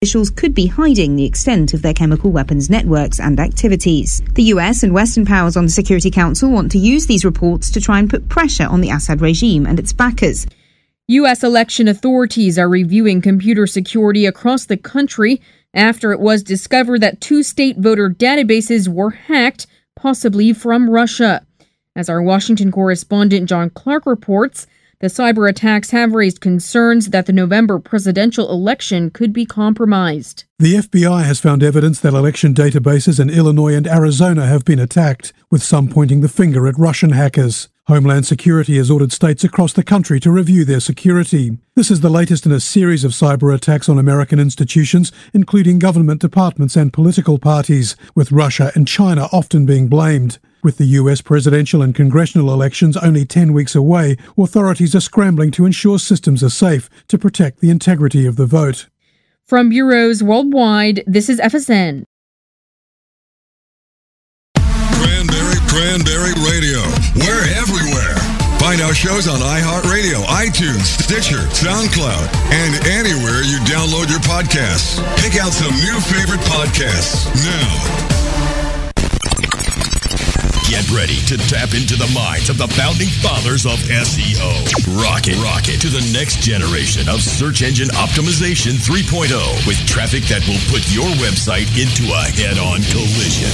officials could be hiding the extent of their chemical weapons networks and activities. The US and Western powers on the Security Council want to use these reports to try and put pressure on the Assad regime and its backers. U.S. election authorities are reviewing computer security across the country after it was discovered that two state voter databases were hacked, possibly from Russia. As our Washington correspondent John Clark reports, the cyber attacks have raised concerns that the November presidential election could be compromised. The FBI has found evidence that election databases in Illinois and Arizona have been attacked, with some pointing the finger at Russian hackers. Homeland Security has ordered states across the country to review their security. This is the latest in a series of cyber attacks on American institutions, including government departments and political parties, with Russia and China often being blamed. With the US presidential and congressional elections only 10 weeks away, authorities are scrambling to ensure systems are safe to protect the integrity of the vote. From bureaus worldwide, this is FSN. Cranberry, Cranberry Radio. We're everywhere. Find our shows on iHeartRadio, iTunes, Stitcher, SoundCloud, and anywhere you download your podcasts. Pick out some new favorite podcasts now. Get ready to tap into the minds of the founding fathers of SEO. Rocket, rocket to the next generation of search engine optimization 3.0 with traffic that will put your website into a head-on collision.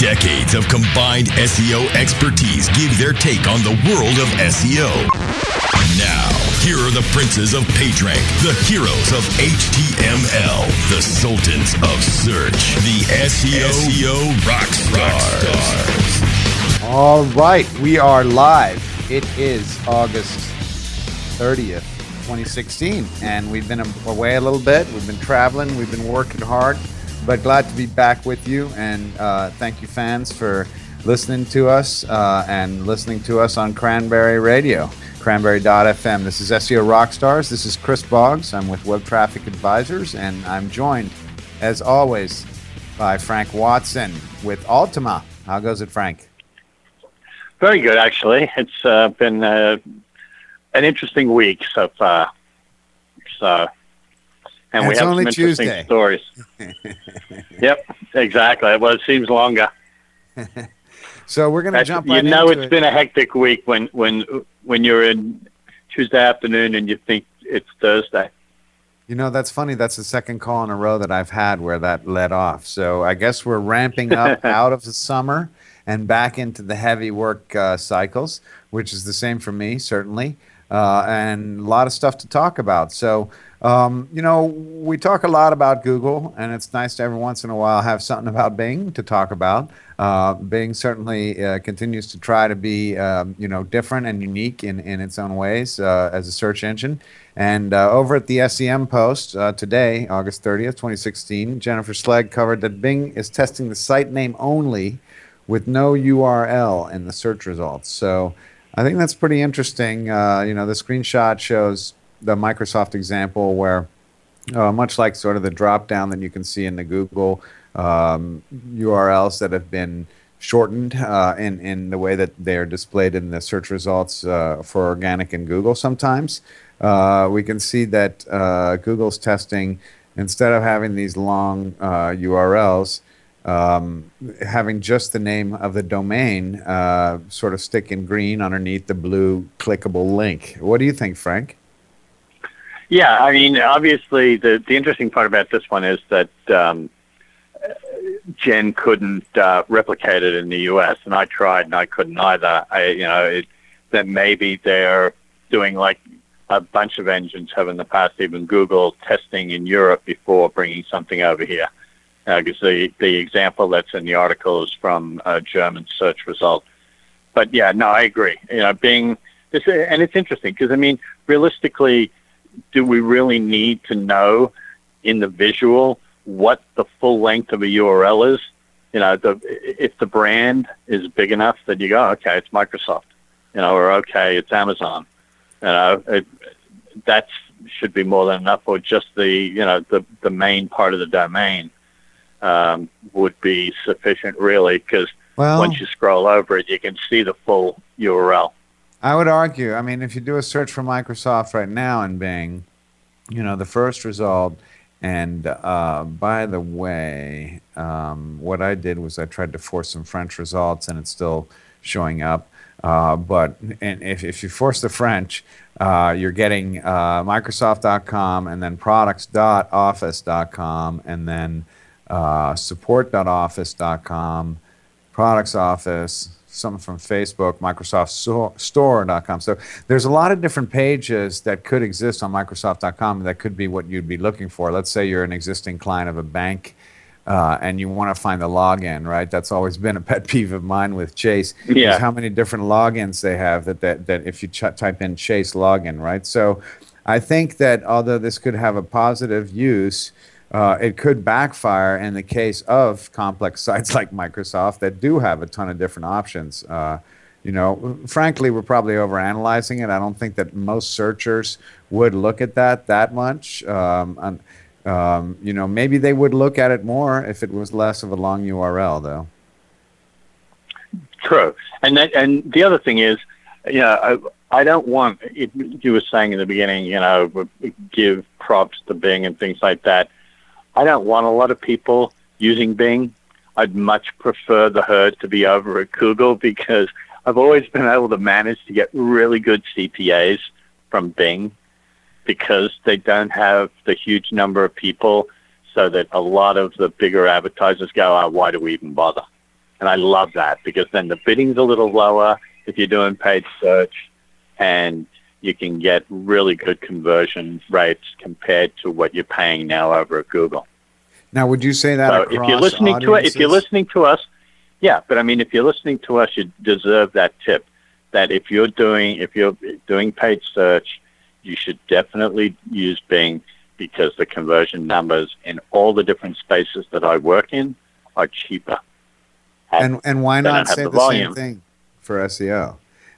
Decades of combined SEO expertise give their take on the world of SEO. Now, here are the princes of PageRank, the heroes of HTML, the sultans of search, the SEO, SEO rock stars. All right, we are live. It is August 30th, 2016, and we've been away a little bit. We've been traveling, we've been working hard, but glad to be back with you. And uh, thank you, fans, for listening to us uh, and listening to us on Cranberry Radio, cranberry.fm. This is SEO Rockstars. This is Chris Boggs. I'm with Web Traffic Advisors, and I'm joined, as always, by Frank Watson with Altima. How goes it, Frank? Very good, actually. It's uh, been uh, an interesting week so far. So, and, we have some interesting Tuesday. stories. yep, exactly. Well, it seems longer. so we're going to jump. Right you know, it's it. been a hectic week when when when you're in Tuesday afternoon and you think it's Thursday. You know, that's funny. That's the second call in a row that I've had where that led off. So I guess we're ramping up out of the summer and back into the heavy work uh, cycles, which is the same for me, certainly, uh, and a lot of stuff to talk about. So, um, you know, we talk a lot about Google, and it's nice to every once in a while have something about Bing to talk about. Uh, Bing certainly uh, continues to try to be, um, you know, different and unique in, in its own ways uh, as a search engine. And uh, over at the SEM Post uh, today, August 30th, 2016, Jennifer Slegg covered that Bing is testing the site name only with no URL in the search results. So I think that's pretty interesting. Uh, you know, the screenshot shows the Microsoft example where, uh, much like sort of the drop down that you can see in the Google um, URLs that have been shortened uh, in, in the way that they're displayed in the search results uh, for organic in Google sometimes. Uh, we can see that uh, Google's testing, instead of having these long URLs, um, having just the name of the domain uh, sort of stick in green underneath the blue clickable link. What do you think, Frank? Yeah, I mean, obviously, the the interesting part about this one is that um, Jen couldn't uh, replicate it in the U.S., and I tried, and I couldn't either. I, you know, it, that maybe they're doing like a bunch of engines have in the past, even Google testing in Europe before bringing something over here because uh, the, the example that's in the article is from a German search result. But yeah, no, I agree. You know, being and it's interesting because I mean, realistically, do we really need to know in the visual what the full length of a URL is? You know, the, if the brand is big enough that you go, okay, it's Microsoft, you know, or okay, it's Amazon. You know, it, that should be more than enough, or just the you know the the main part of the domain um, would be sufficient, really, because well, once you scroll over it, you can see the full URL. I would argue. I mean, if you do a search for Microsoft right now in Bing, you know, the first result And uh, by the way, um, what I did was I tried to force some French results, and it's still showing up. Uh, but and if, if you force the French, uh, you're getting uh, Microsoft.com and then products.office.com and then uh, support.office.com, products office, something from Facebook, Microsoft Store.com. So there's a lot of different pages that could exist on Microsoft.com that could be what you'd be looking for. Let's say you're an existing client of a bank. Uh, and you want to find the login, right? That's always been a pet peeve of mine with Chase. Yeah. how many different logins they have that that, that if you ch- type in Chase login, right? So I think that although this could have a positive use, uh, it could backfire in the case of complex sites like Microsoft that do have a ton of different options. Uh, you know, frankly, we're probably overanalyzing it. I don't think that most searchers would look at that that much. Um, and, um, you know, maybe they would look at it more if it was less of a long URL, though. True, and that, and the other thing is, you know, I, I don't want. It, you were saying in the beginning, you know, give props to Bing and things like that. I don't want a lot of people using Bing. I'd much prefer the herd to be over at Google because I've always been able to manage to get really good CPAs from Bing because they don't have the huge number of people so that a lot of the bigger advertisers go, oh, why do we even bother? And I love that because then the bidding's a little lower if you're doing paid search and you can get really good conversion rates compared to what you're paying now over at Google. Now, would you say that so if you're listening audiences? to it, if you're listening to us, yeah, but I mean, if you're listening to us, you deserve that tip. That if you're doing if you're doing paid search, you should definitely use Bing because the conversion numbers in all the different spaces that I work in are cheaper. And and why don't say the the, same thing for SEO?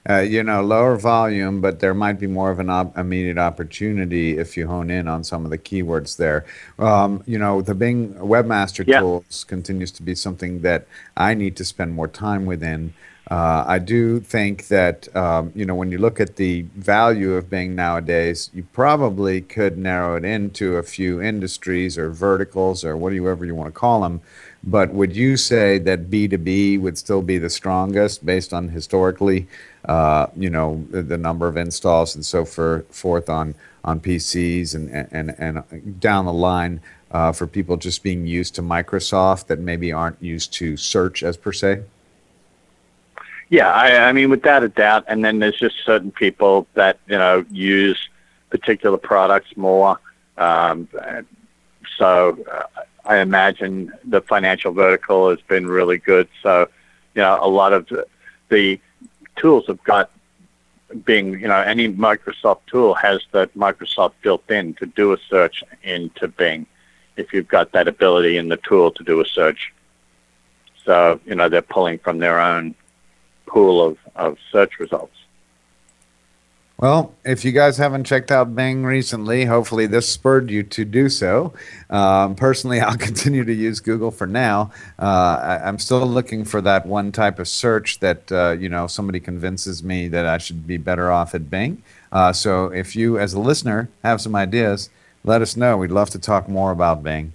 Uh, you know, lower volume, but there might be more of an op- immediate opportunity if you hone in on some of the keywords there. Um, you know, the Bing Webmaster Yeah. tools continues to be something that I need to spend more time within. Uh, I do think that um, you know when you look at the value of Bing nowadays, you probably could narrow it into a few industries or verticals or whatever you want to call them. But would you say that B2B would still be the strongest based on historically, uh, you know, the, number of installs and so for, forth on, on PCs and, and, and down the line uh, for people just being used to Microsoft that maybe aren't used to search as per se? Yeah, I, I mean, without a doubt. And then there's just certain people that you know use particular products more. Um, so uh, I imagine the financial vertical has been really good. So you know, a lot of the, the tools have got Bing. You know, any Microsoft tool has that Microsoft built in to do a search into Bing. If you've got that ability in the tool to do a search. So, you know, they're pulling from their own pool of, of search results. Well, if you guys haven't checked out Bing recently, hopefully this spurred you to do so. Um, personally, I'll continue to use Google for now. Uh, I, I'm still looking for that one type of search that uh, you know somebody convinces me that I should be better off at Bing. Uh, so if you, as a listener, have some ideas, let us know. We'd love to talk more about Bing.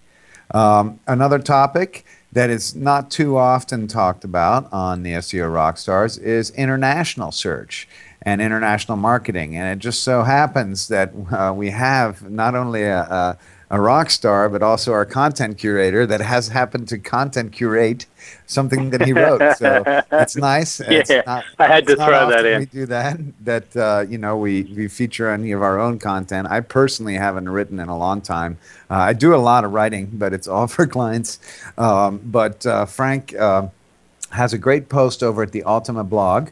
Um, another topic that is not too often talked about on the SEO Rockstars is international search and international marketing. And it just so happens that uh, we have not only a, a, a rock star, but also our content curator that has happened to content curate something that he wrote. So it's nice. It's Yeah, not- I had to throw that in. We do that. That uh, you know we we feature any of our own content. I personally haven't written in a long time. Uh, I do a lot of writing, but it's all for clients. Um, but uh, Frank uh, has a great post over at the Altima blog,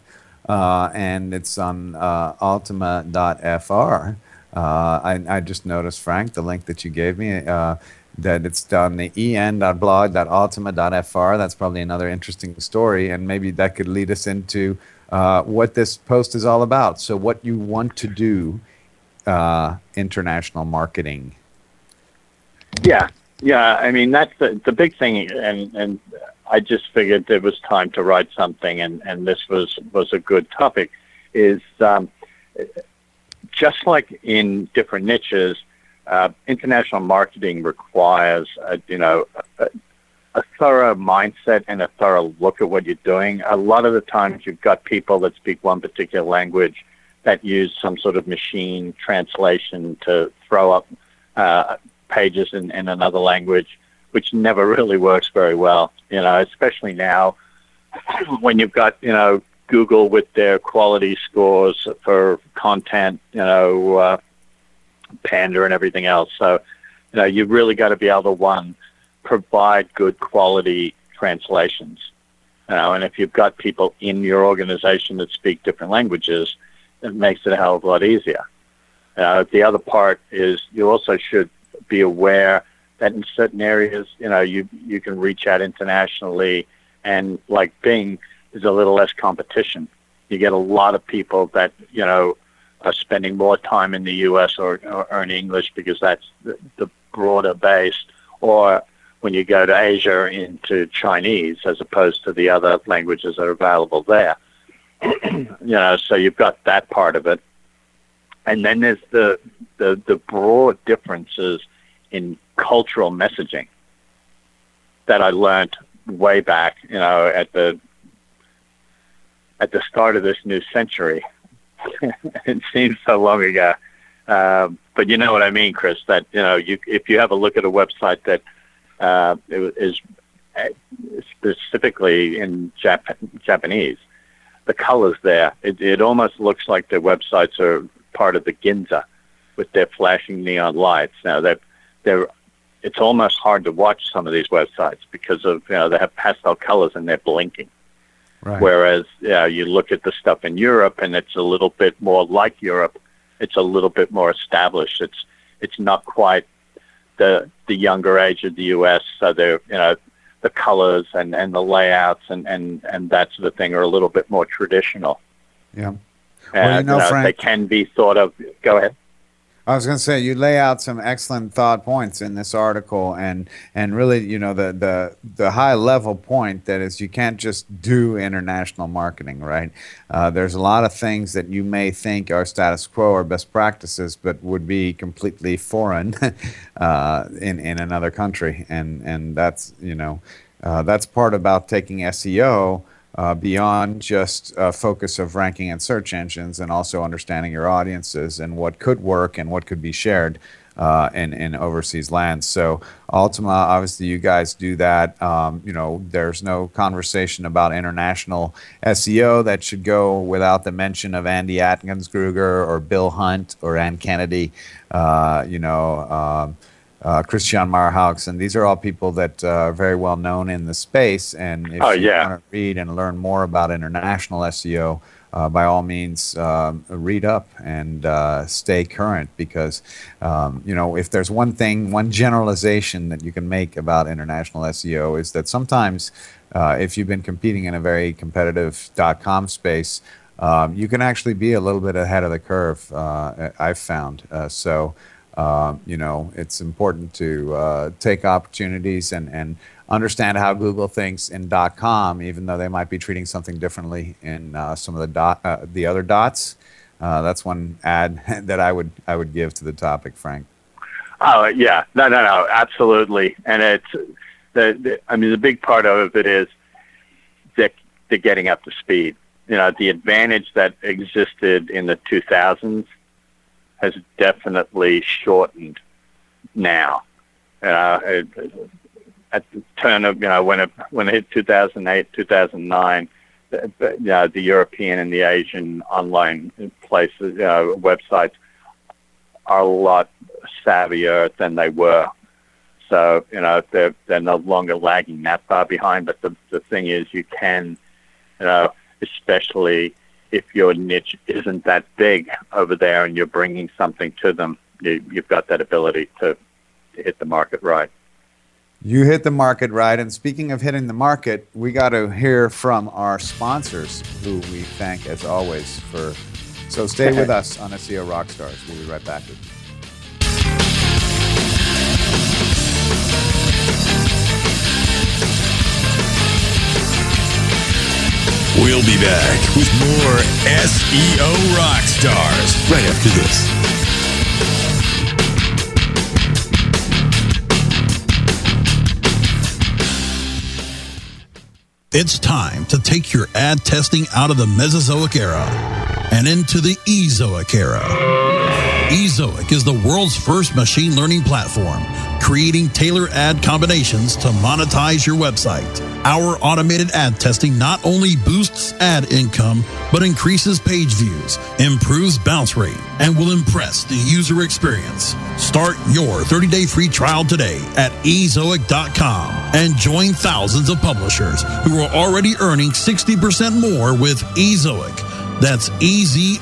uh, and it's on uh, altima.fr. Uh, I, I just noticed, Frank, the link that you gave me, uh, that it's on the en.blog.altima.fr. That's probably another interesting story, and maybe that could lead us into uh, what this post is all about. So, what you want to do, uh, international marketing. Yeah, yeah. I mean, that's the the big thing, and and I just figured it was time to write something, and and this was was a good topic. Is um, just like in different niches, uh, international marketing requires, a, you know, a, a thorough mindset and a thorough look at what you're doing. A lot of the times you've got people that speak one particular language that use some sort of machine translation to throw up uh, pages in, in another language, which never really works very well, you know, especially now when you've got, you know, Google with their quality scores for content, you know, uh, Panda and everything else. So, you know, you've really got to be able to, one, provide good quality translations. You know, and if you've got people in your organization that speak different languages, it makes it a hell of a lot easier. Uh, the other part is you also should be aware that in certain areas, you know, you you can reach out internationally, and like Bing, there's a little less competition. You get a lot of people that you know are spending more time in the U.S. or, or, or in English because that's the, the broader base, or when you go to Asia into Chinese as opposed to the other languages that are available there. you know, so you've got that part of it. And then there's the, the, the broad differences in cultural messaging that I learned way back, you know, at the at the start of this new century. it seems so long ago, um, but you know what I mean, Chris. That you know, you if you have a look at a website that uh, is uh, specifically in Jap- Japanese, the colors there, it, it almost looks like the websites are part of the Ginza with their flashing neon lights. Now they're they're it's almost hard to watch some of these websites because of you know they have pastel colors and they're blinking. Right. Whereas know you look at the stuff in Europe and it's a little bit more like Europe. It's a little bit more established. It's it's not quite the the younger age of the U.S. So they're you know the colors and, and the layouts and, and, and that sort of thing are a little bit more traditional. Yeah. Well, you know, you know Frank, they can be thought of. Go ahead. I was going to say you lay out some excellent thought points in this article, and and really, you know, the the the high level point that is you can't just do international marketing, right? Uh, there's a lot of things that you may think are status quo or best practices, but would be completely foreign uh, in in another country, and and that's you know uh, that's part about taking SEO uh, beyond just a focus of ranking and search engines and also understanding your audiences and what could work and what could be shared uh, in, in overseas lands. So Altima, obviously you guys do that. Um, you know, there's no conversation about international SEO that should go without the mention of Andy Atkins-Kruger or Bill Hunt or Anne Kennedy. Uh, you know, um, uh, Christian Marhaux, and these are all people that uh, are very well known in the space. And if oh, you yeah. want to read and learn more about international SEO, uh, by all means, um, read up and uh, stay current because, um, you know, if there's one thing, one generalization that you can make about international SEO is that sometimes uh, if you've been competing in a very competitive .com space, um, you can actually be a little bit ahead of the curve, uh, I've found. so, um, you know, it's important to uh, take opportunities and, and understand how Google thinks in .com, even though they might be treating something differently in uh, some of the dot, uh, the other dots. Uh, that's one ad that I would I would give to the topic, Frank. Oh yeah, no, no, no, absolutely, and it's the, the I mean the big part of it is the the getting up to speed. You know, the advantage that existed in the 2000s has definitely shortened now. Uh, it, at the turn of you know when it when it hit 2008 2009 the, the European and the Asian online places websites are a lot savvier than they were so you know they're they're no longer lagging that far behind but the the thing is you can you know especially if your niche isn't that big over there and you're bringing something to them, you, have got that ability to, to hit the market right. You hit the market right. And speaking of hitting the market, we got to hear from our sponsors, who we thank as always for. So stay with us on SEO Rockstars. We'll be right back with you. We'll be back with more SEO rock stars right after this. It's time to take your ad testing out of the Mesozoic era and into the Ezoic era Ezoic is the world's first machine learning platform, creating tailor ad combinations to monetize your website. Our automated ad testing not only boosts ad income, but increases page views, improves bounce rate, and will impress the user experience. Start your 30 day free trial today at ezoic.com and join thousands of publishers who are already earning 60% more with Ezoic. That's ezoic.com.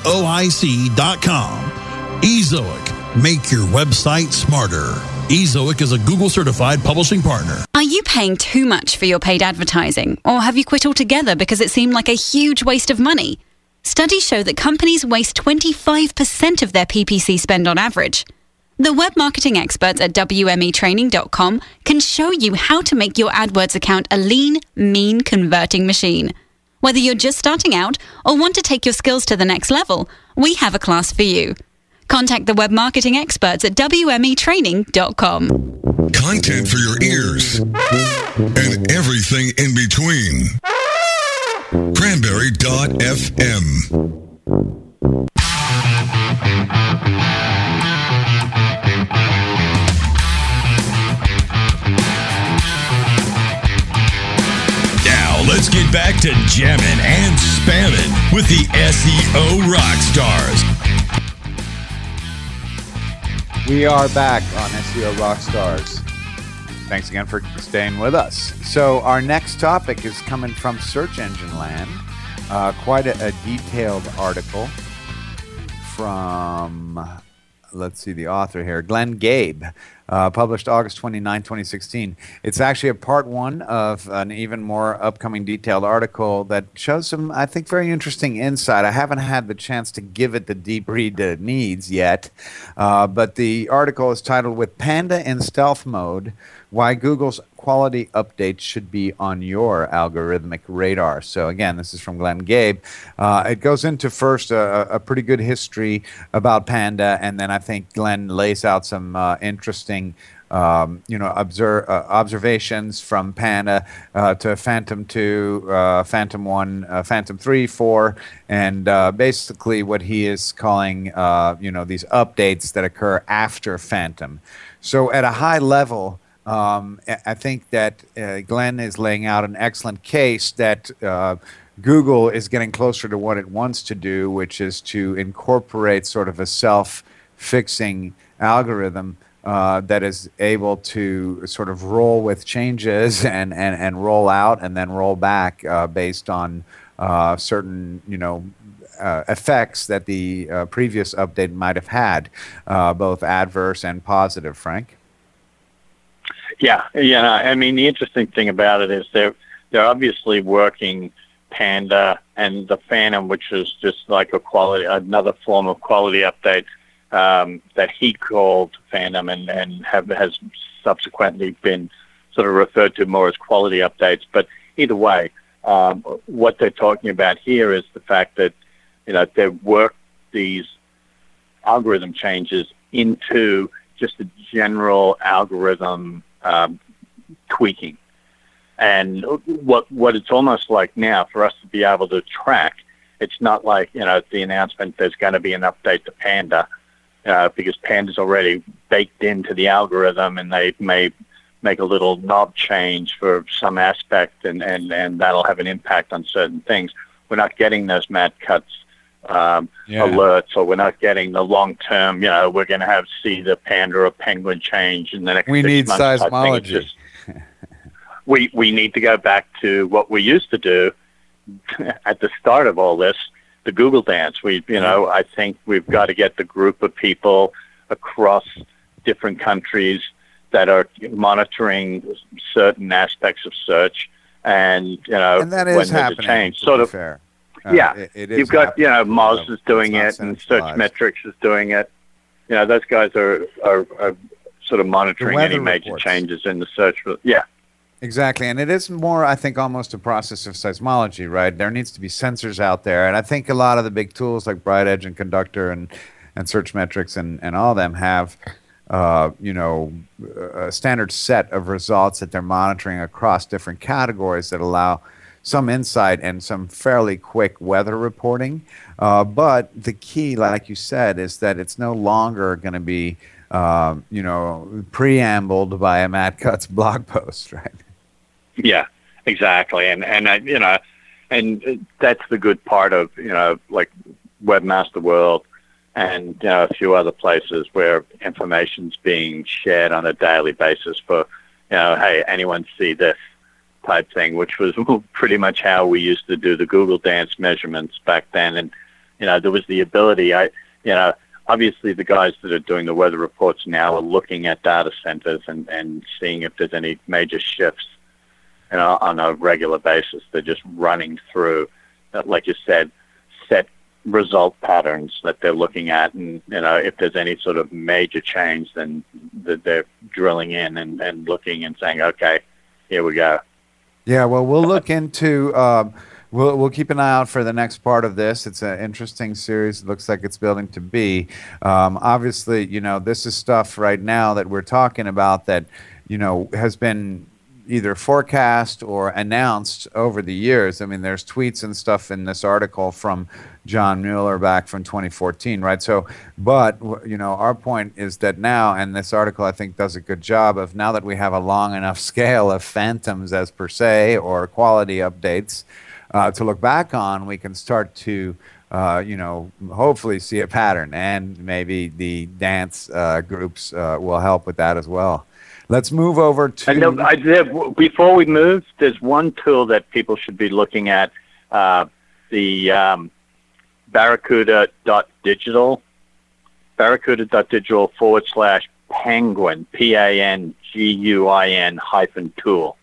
Ezoic, make your website smarter. Ezoic is a Google certified publishing partner. Are you paying too much for your paid advertising? Or have you quit altogether because it seemed like a huge waste of money? Studies show that companies waste 25% of their PPC spend on average. The web marketing experts at WMEtraining.com can show you how to make your AdWords account a lean, mean converting machine. Whether you're just starting out or want to take your skills to the next level, we have a class for you. Contact the web marketing experts at WMEtraining.com. Content for your ears and everything in between. Cranberry.fm. Now let's get back to jamming and spamming with the SEO rock stars. We are back on SEO Rockstars. Thanks again for staying with us. So, our next topic is coming from Search Engine Land. Uh, quite a, a detailed article from, let's see, the author here, Glenn Gabe, uh, published August 29, 2016. It's actually a part one of an even more upcoming detailed article that shows some, I think, very interesting insight. I haven't had the chance to give it the deep read that it needs yet, uh, but the article is titled With Panda in Stealth Mode Why Google's Quality Updates Should Be on Your Algorithmic Radar. So, again, this is from Glenn Gabe. Uh, it goes into first a, a pretty good history about Panda, and then I think Glenn lays out some uh, interesting um, you know, observe, uh, observations from Panda uh, to Phantom 2, uh, Phantom 1, uh, Phantom 3, 4, and uh, basically what he is calling, uh, you know, these updates that occur after Phantom. So at a high level, um, I think that Glenn is laying out an excellent case that Google is getting closer to what it wants to do, which is to incorporate sort of a self fixing algorithm uh, that is able to sort of roll with changes and, and, and roll out and then roll back uh, based on uh, certain, you know, uh, effects that the uh, previous update might have had, uh, both adverse and positive. Frank? Yeah, yeah. I mean, the interesting thing about it is they're they're obviously working Panda and the Phantom, which is just like a quality, another form of quality update um, that he called Phantom and and have has subsequently been sort of referred to more as quality updates. But either way, um, what they're talking about here is the fact that you know they work these algorithm changes into just a general algorithm um, tweaking. And what what it's almost like now for us to be able to track, it's not like you know the announcement there's going to be an update to Panda, uh, because Panda's already baked into the algorithm, and they may make a little knob change for some aspect, and and and that'll have an impact on certain things. We're not getting those Matt Cutts um, Yeah. alerts, or we're not getting the long term. You know, we're going to have see the panda or penguin change in the next. We need months type thing. It's seismology. just- we we need to go back to what we used to do at the start of all this, the Google dance. We you know I think we've got to get the group of people across different countries that are monitoring certain aspects of search, and you know And that when is there's happening. a change, sort of fair. Uh, yeah, it- you've got you know happening, Moz is doing it and Searchmetrics is doing it. You know those guys are are, are sort of monitoring any major reports. changes in the search. Yeah, Exactly, and it is more, I think, almost a process of seismology, right? There needs to be sensors out there, and I think a lot of the big tools like BrightEdge and Conductor and and Searchmetrics and and all of them have, uh, you know, a standard set of results that they're monitoring across different categories that allow some insight and some fairly quick weather reporting. Uh, but the key, like you said, is that it's no longer going to be, um, you know, preambled by a Matt Cutts blog post, right? Yeah, exactly. And and I, you know, and that's the good part of you know, like Webmaster World and you know, a few other places where information's being shared on a daily basis for, you know, hey, anyone see this type thing, which was pretty much how we used to do the Google Dance measurements back then. And, you know, there was the ability, I, you know, obviously the guys that are doing the weather reports now are looking at data centers and, and seeing if there's any major shifts you know, on a regular basis. They're just running through, uh, like you said, set result patterns that they're looking at, and you know if there's any sort of major change, then that they're drilling in and, and looking and saying, okay, here we go. Yeah, well, we'll look into. Um, we'll we'll keep an eye out for the next part of this. It's an interesting series. It looks like it's building to be. Um, obviously, you know, this is stuff right now that we're talking about that, you know, has been either forecast or announced over the years. I mean, there's tweets and stuff in this article from John Mueller back from 2014, right? So, but you know, our point is that now, and this article I think does a good job of now that we have a long enough scale of phantoms as per se or quality updates uh, to look back on, we can start to. Uh, you know, hopefully see a pattern, and maybe the dance uh, groups uh, will help with that as well. Let's move over to. I know, I before we move, there's one tool that people should be looking at. Uh, the um, barracuda.digital, barracuda.digital forward slash panguin, P A N G U I N hyphen tool.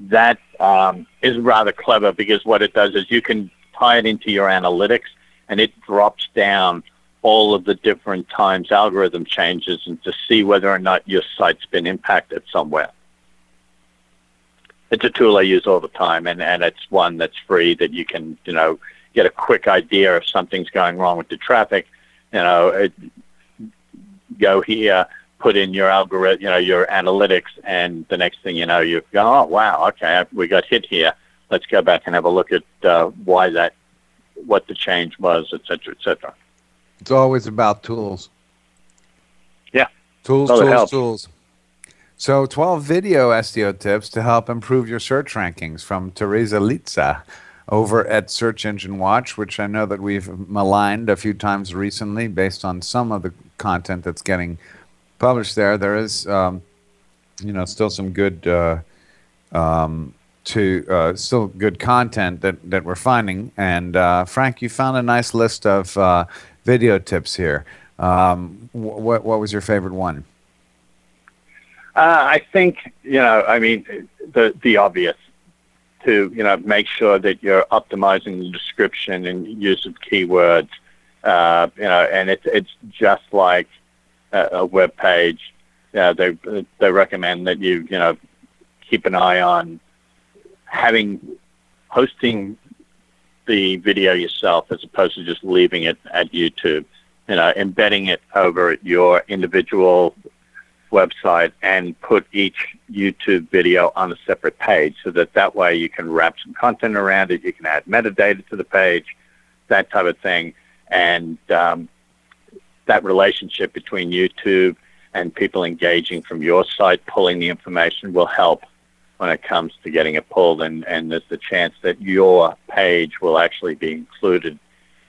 That um, is rather clever because what it does is you can tie it into your analytics and it drops down all of the different times algorithm changes and to see whether or not your site's been impacted somewhere. It's a tool I use all the time, and, and it's one that's free that you can, you know, get a quick idea if something's going wrong with the traffic. You know, it, go here, put in your algorithm, you know, your analytics, and the next thing you know, you go, oh wow, okay, we got hit here. Let's go back and have a look at uh, why that, what the change was, et cetera, et cetera. It's always about tools. Yeah. Tools, well, tools, tools. So, 12 video SEO tips to help improve your search rankings from Tereza Litsa over at Search Engine Watch, which I know that we've maligned a few times recently based on some of the content that's getting published there. There is, um, you know, still some good, uh, um, to uh, still good content that, that we're finding. And uh, Frank, you found a nice list of uh, video tips here. Um, what what was your favorite one? Uh, I think you know. I mean, the the obvious to you know make sure that you're optimizing the description and use of keywords. Uh, you know, and it's it's just like a, a web page. Yeah, they they recommend that you you know keep an eye on having hosting the video yourself as opposed to just leaving it at YouTube. You know, embedding it over your individual website and put each YouTube video on a separate page so that that way you can wrap some content around it, you can add metadata to the page, that type of thing. And um, that relationship between YouTube and people engaging from your site, pulling the information will help when it comes to getting it pulled, and, and there's the chance that your page will actually be included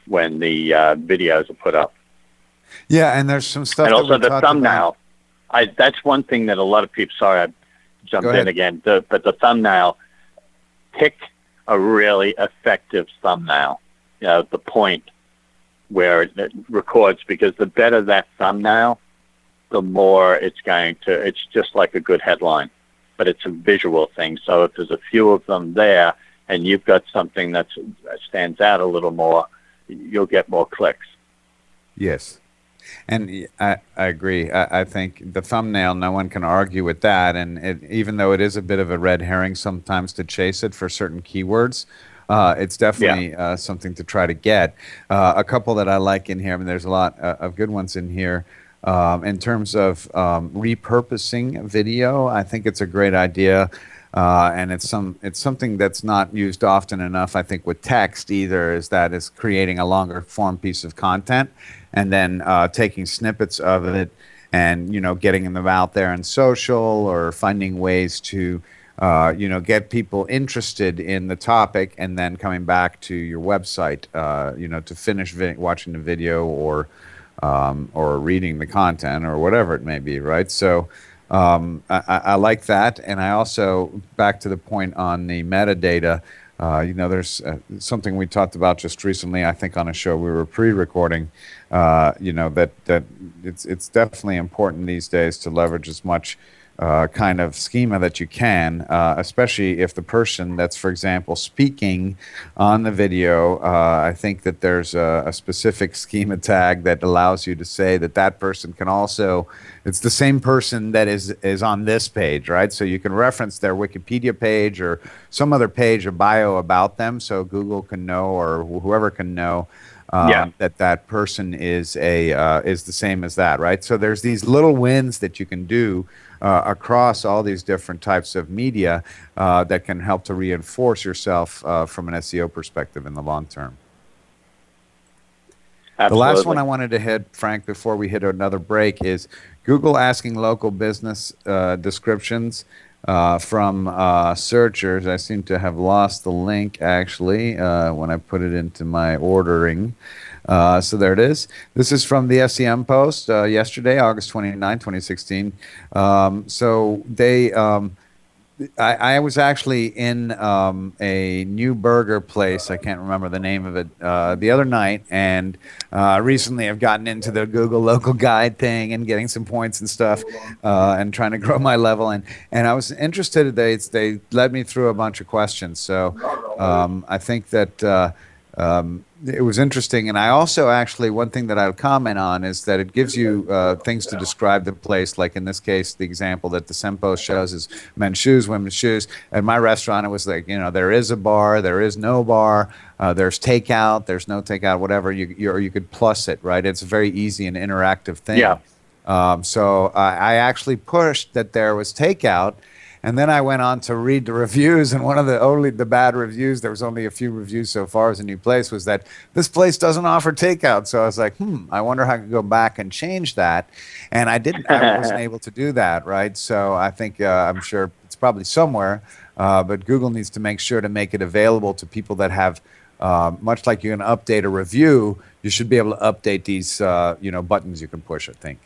when the uh, videos are put up. Yeah, and there's some stuff. And also the thumbnail. About. I that's one thing that a lot of people. Sorry, I jumped in again. The, but the thumbnail, pick a really effective thumbnail. You know, the point where it, it records because the better that thumbnail, the more it's going to. It's just like a good headline but it's a visual thing. So if there's a few of them there and you've got something that stands out a little more, you'll get more clicks. Yes. And I, I agree. I, I, think the thumbnail, no one can argue with that. And it, even though it is a bit of a red herring sometimes to chase it for certain keywords, uh, it's definitely yeah. uh, something to try to get. Uh, a couple that I like in here, I mean, there's a lot uh, of good ones in here. Um, in terms of um, repurposing video, I think it's a great idea. Uh, and it's some it's something that's not used often enough. I think with text either is that is creating a longer form piece of content, and then uh, taking snippets of it, and you know getting them out there in social or finding ways to uh, you know get people interested in the topic, and then coming back to your website, uh, you know, to finish vi- watching the video or um, or reading the content or whatever it may be, right? So. Um, I, I, like that, and I also back to the point on the metadata. Uh, you know, there's uh, something we talked about just recently. I think on a show we were pre-recording. Uh, you know that that it's it's definitely important these days to leverage as much uh, kind of schema that you can, uh, especially if the person that's, for example, speaking on the video, uh, I think that there's a, a, specific schema tag that allows you to say that that person can also, it's the same person that is, is on this page, right? So you can reference their Wikipedia page or some other page or bio about them so Google can know or whoever can know. Um, yeah. that that person is a uh, is the same as that, right? So there's these little wins that you can do uh, across all these different types of media uh, that can help to reinforce yourself uh, from an SEO perspective in the long term. Absolutely. The last one I wanted to hit, Frank, before we hit another break is Google asking local business uh, descriptions. Uh, from uh, searchers. I seem to have lost the link actually uh, when I put it into my ordering. Uh, so there it is. This is from the SEM post uh, yesterday, August 29, 2016. Um, so they. Um, I, I, was actually in um, a new burger place. I can't remember the name of it uh, the other night, and uh, recently I've gotten into the Google local guide thing and getting some points and stuff, uh, and trying to grow my level. and And I was interested. They they led me through a bunch of questions. So um, I think that uh, um, it was interesting. And I also actually, one thing that I'll comment on is that it gives you uh, things to describe the place. Like in this case, the example that the SEM Post shows is men's shoes, women's shoes. At my restaurant, it was like, you know, there is a bar, there is no bar, uh, there's takeout, there's no takeout, whatever. You, you, or you could plus it, right? It's a very easy and interactive thing. Yeah. Um, so I actually pushed that there was takeout and then I went on to read the reviews, and one of the only the bad reviews, there was only a few reviews so far as a new place, was that this place doesn't offer takeout. So I was like, hmm, I wonder how I could go back and change that. And I didn't, I wasn't able to do that, right? So I think uh, I'm sure it's probably somewhere, uh, but Google needs to make sure to make it available to people that have. Uh, much like you can update a review, you should be able to update these, uh, you know, buttons you can push. I think.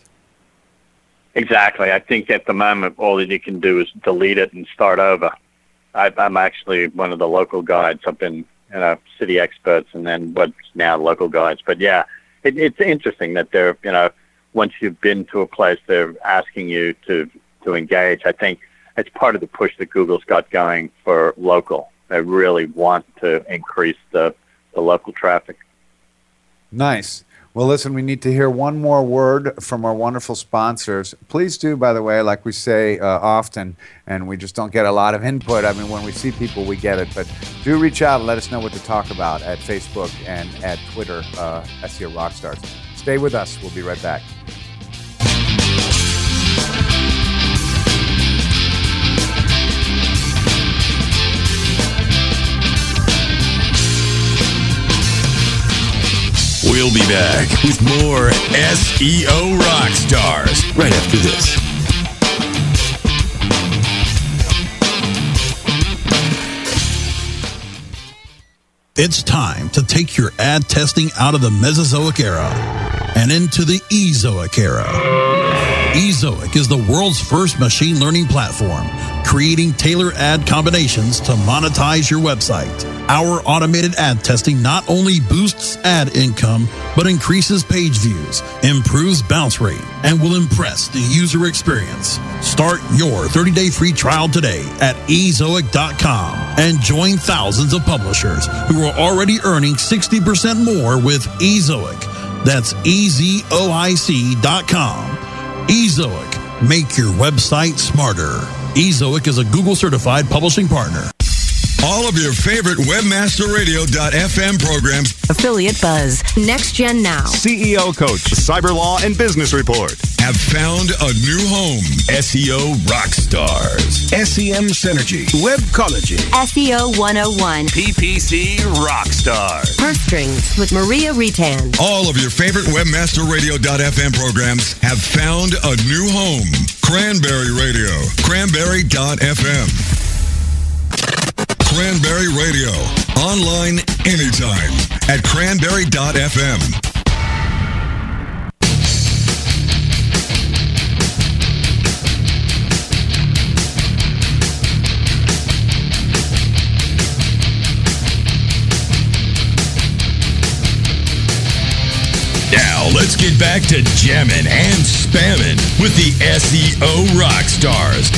Exactly. I think at the moment, all that you can do is delete it and start over. I, I'm actually one of the local guides up in you know, city experts and then what's now local guides. But yeah, it, it's interesting that they're, you know, once you've been to a place, they're asking you to, to engage. I think it's part of the push that Google's got going for local. They really want to increase the, the local traffic. Nice. Well, listen, we need to hear one more word from our wonderful sponsors. Please do, by the way, like we say uh, often, and we just don't get a lot of input. I mean, when we see people, we get it. But do reach out and let us know what to talk about at Facebook and at Twitter, uh, SEO Rockstars. Stay with us. We'll be right back. We'll be back with more SEO rock stars right after this. It's time to take your ad testing out of the Mesozoic era and into the Ezoic era. Ezoic is the world's first machine learning platform creating tailor ad combinations to monetize your website. Our automated ad testing not only boosts ad income, but increases page views, improves bounce rate, and will impress the user experience. Start your 30 day free trial today at ezoic.com and join thousands of publishers who are already earning 60% more with Ezoic. That's ezoic.com. Ezoic, make your website smarter. Ezoic is a Google certified publishing partner. All of your favorite webmasterradio.fm programs. Affiliate Buzz. Next Gen Now. CEO Coach. Cyber Law and Business Report. Have found a new home. SEO rock stars. SEM Synergy. Webcology. SEO 101. PPC rock stars. Purse Strings with Maria Retan. All of your favorite webmasterradio.fm programs have found a new home. Cranberry Radio. Cranberry.fm. Cranberry Radio. Online anytime at cranberry.fm. Now let's get back to jamming and spamming with the SEO rock stars.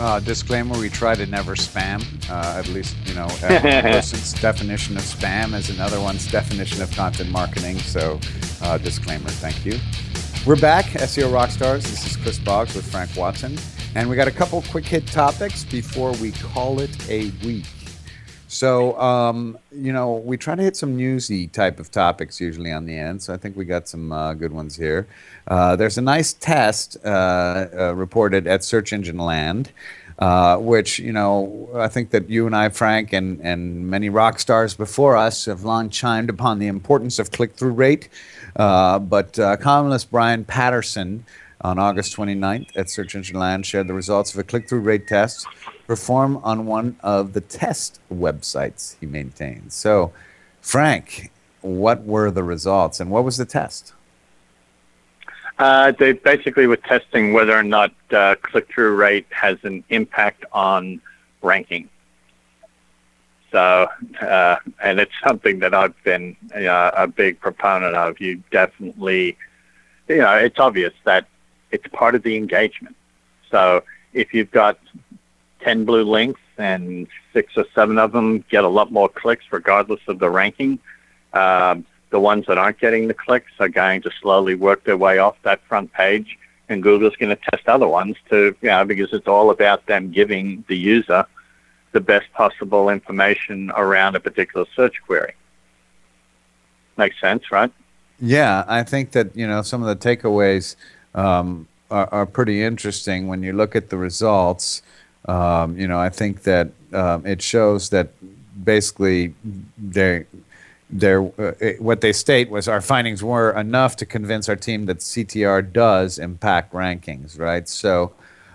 Uh, disclaimer: We try to never spam. Uh, at least, you know, one person's definition of spam is another one's definition of content marketing. So, uh, disclaimer. Thank you. We're back, SEO Rockstars. This is Chris Boggs with Frank Watson, and we got a couple quick hit topics before we call it a week. So, um, you know, we try to hit some newsy type of topics usually on the end. So I think we got some uh, good ones here. Uh, there's a nice test uh, uh reported at Search Engine Land, uh, which, you know, I think that you and I, Frank, and, and many rock stars before us have long chimed upon the importance of click through rate. Uh, but columnist Brian Patterson on August 29th at Search Engine Land shared the results of a click through rate test performed on one of the test websites he maintains. So, Frank, what were the results and what was the test? Uh, they basically were testing whether or not uh, click through rate has an impact on ranking. So, uh, and it's something that I've been uh, a big proponent of. You definitely, you know, it's obvious that it's part of the engagement. So if you've got 10 blue links and six or seven of them get a lot more clicks regardless of the ranking. Um, the ones that aren't getting the clicks are going to slowly work their way off that front page, and Google's going to test other ones to, you know, because it's all about them giving the user the best possible information around a particular search query. Makes sense, right? Yeah, I think that you know some of the takeaways um, are, are pretty interesting when you look at the results. Um, you know, I think that um, it shows that basically they their uh, what they state was our findings were enough to convince our team that CTR does impact rankings, right? So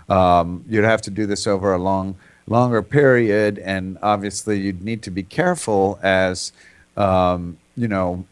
um, you'd have to do this over a long longer period, and obviously you'd need to be careful as um, you know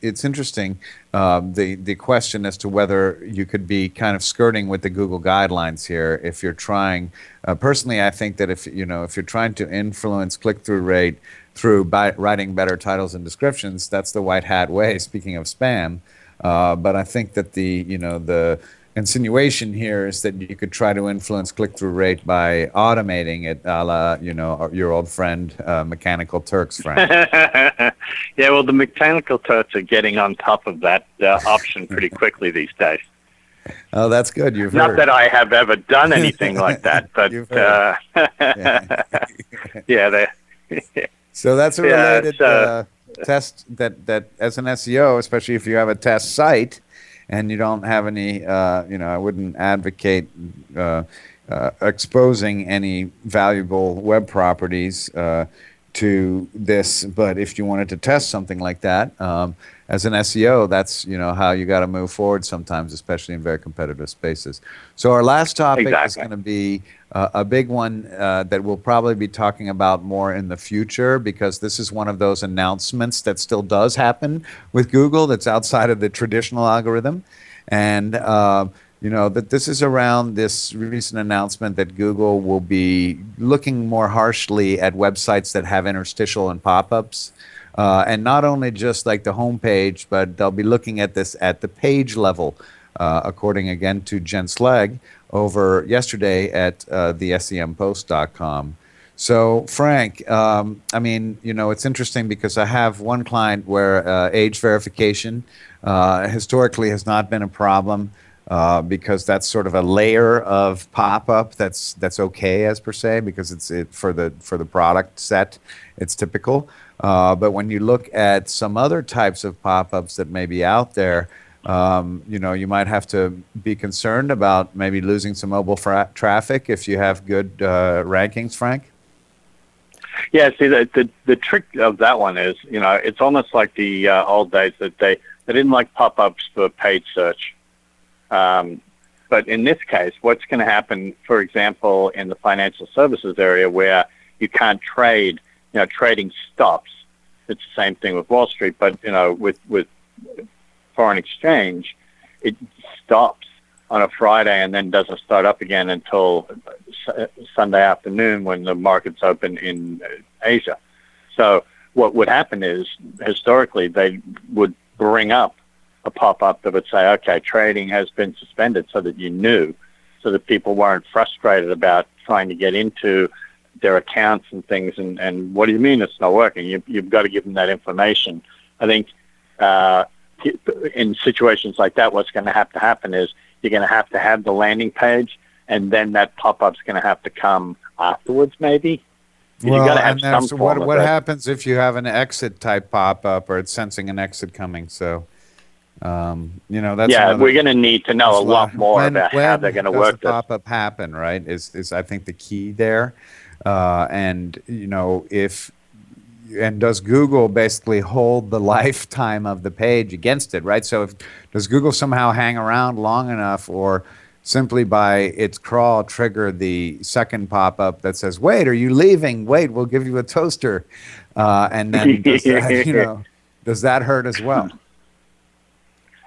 it's interesting um, the the question as to whether you could be kind of skirting with the Google guidelines here if you're trying. Uh, personally, I think that if you know if you're trying to influence click through rate through by writing better titles and descriptions, that's the white hat way. Speaking of spam, uh, but I think that the you know the insinuation here is that you could try to influence click-through rate by automating it, a la you know your old friend uh, Mechanical Turk's friend. yeah, well, the Mechanical Turks are getting on top of that uh, option pretty quickly these days. Oh, that's good. You've not heard. that I have ever done anything like that, but uh, yeah, they. so that's a related yeah, uh, test that that as an SEO, especially if you have a test site and you don't have any, uh, you know, I wouldn't advocate uh, uh, exposing any valuable web properties uh, to this. But if you wanted to test something like that, um, as an SEO, that's you know how you got to move forward sometimes, especially in very competitive spaces. So our last topic exactly. is going to be uh, a big one uh, that we'll probably be talking about more in the future because this is one of those announcements that still does happen with Google that's outside of the traditional algorithm, and. Uh, you know that this is around this recent announcement that Google will be looking more harshly at websites that have interstitial and pop-ups. Uh, and not only just like the homepage, but they'll be looking at this at the page level, uh, according again to Jen Slegg over yesterday at uh, the SEMpost.com. So, Frank, um, I mean, you know, it's interesting because I have one client where uh, age verification uh, historically has not been a problem. Uh, because that's sort of a layer of pop-up that's that's okay as per se because it's it for the for the product set it's typical uh, but when you look at some other types of pop ups that may be out there, um, you know, you might have to be concerned about maybe losing some mobile fra- traffic if you have good uh, rankings, Frank. Yeah, see, the, the the trick of that one is, you know, it's almost like the uh, old days that they they didn't like pop-ups for paid search. Um, but in this case, what's going to happen, for example, in the financial services area where you can't trade, you know, trading stops. It's the same thing with Wall Street, but you know, with with foreign exchange, it stops on a Friday and then doesn't start up again until Sunday afternoon when the markets open in Asia. So what would happen is historically they would bring up a pop-up that would say, okay, trading has been suspended so that you knew, so that people weren't frustrated about trying to get into their accounts and things. And, and what do you mean it's not working? You, you've got to give them that information. I think uh, in situations like that, what's going to have to happen is you're going to have to have the landing page, and then that pop-up's going to have to come afterwards, maybe. Well, you got to have some form what, what happens if you have an exit type pop-up or it's sensing an exit coming? So um, you know, that's yeah. Another, we're going to need to know a lot more when, about when how they're going to work. Pop up happen, right? Is is I think the key there, uh, and you know if and does Google basically hold the lifetime of the page against it, right? So if does Google somehow hang around long enough, or simply by its crawl trigger the second pop up that says, "Wait, are you leaving? Wait, we'll give you a toaster," uh, and then does that, you know does that hurt as well?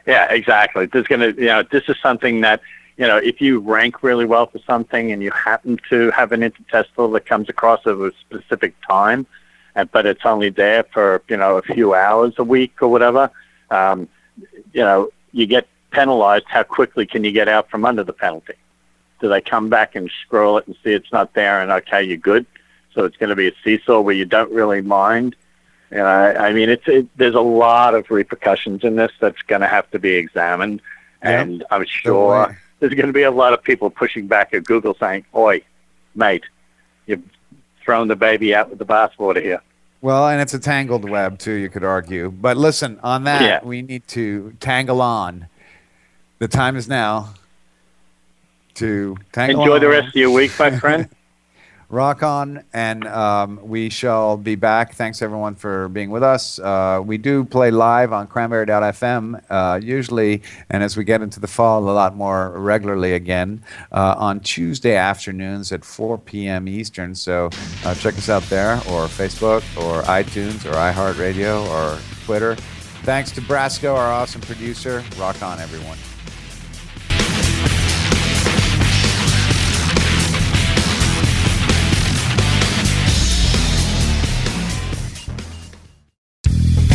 Yeah, exactly. To, you know, this is something that, you know, if you rank really well for something and you happen to have an interstitial that comes across at a specific time, but it's only there for, you know, a few hours a week or whatever, um, you know, you get penalized. How quickly can you get out from under the penalty? Do they come back and scroll it and see it's not there and okay, you're good? So it's going to be a seesaw where you don't really mind you know, I, I mean, it's it, there's a lot of repercussions in this that's going to have to be examined, and I'm sure there's going to be a lot of people pushing back at Google saying, "Oi, mate, you've thrown the baby out with the bathwater here." Well, and it's a tangled web too. You could argue, but listen, on that, yeah. we need to tangle on. The time is now to tangle. Enjoy on. the rest of your week, my friend. rock on and um, we shall be back. Thanks everyone for being with us. Uh, we do play live on cranberry.fm uh, usually and as we get into the fall a lot more regularly again uh, on tuesday afternoons at 4 p.m eastern. So uh, check us out there or facebook or itunes or iheartradio or twitter. Thanks to brasco our awesome producer. Rock on everyone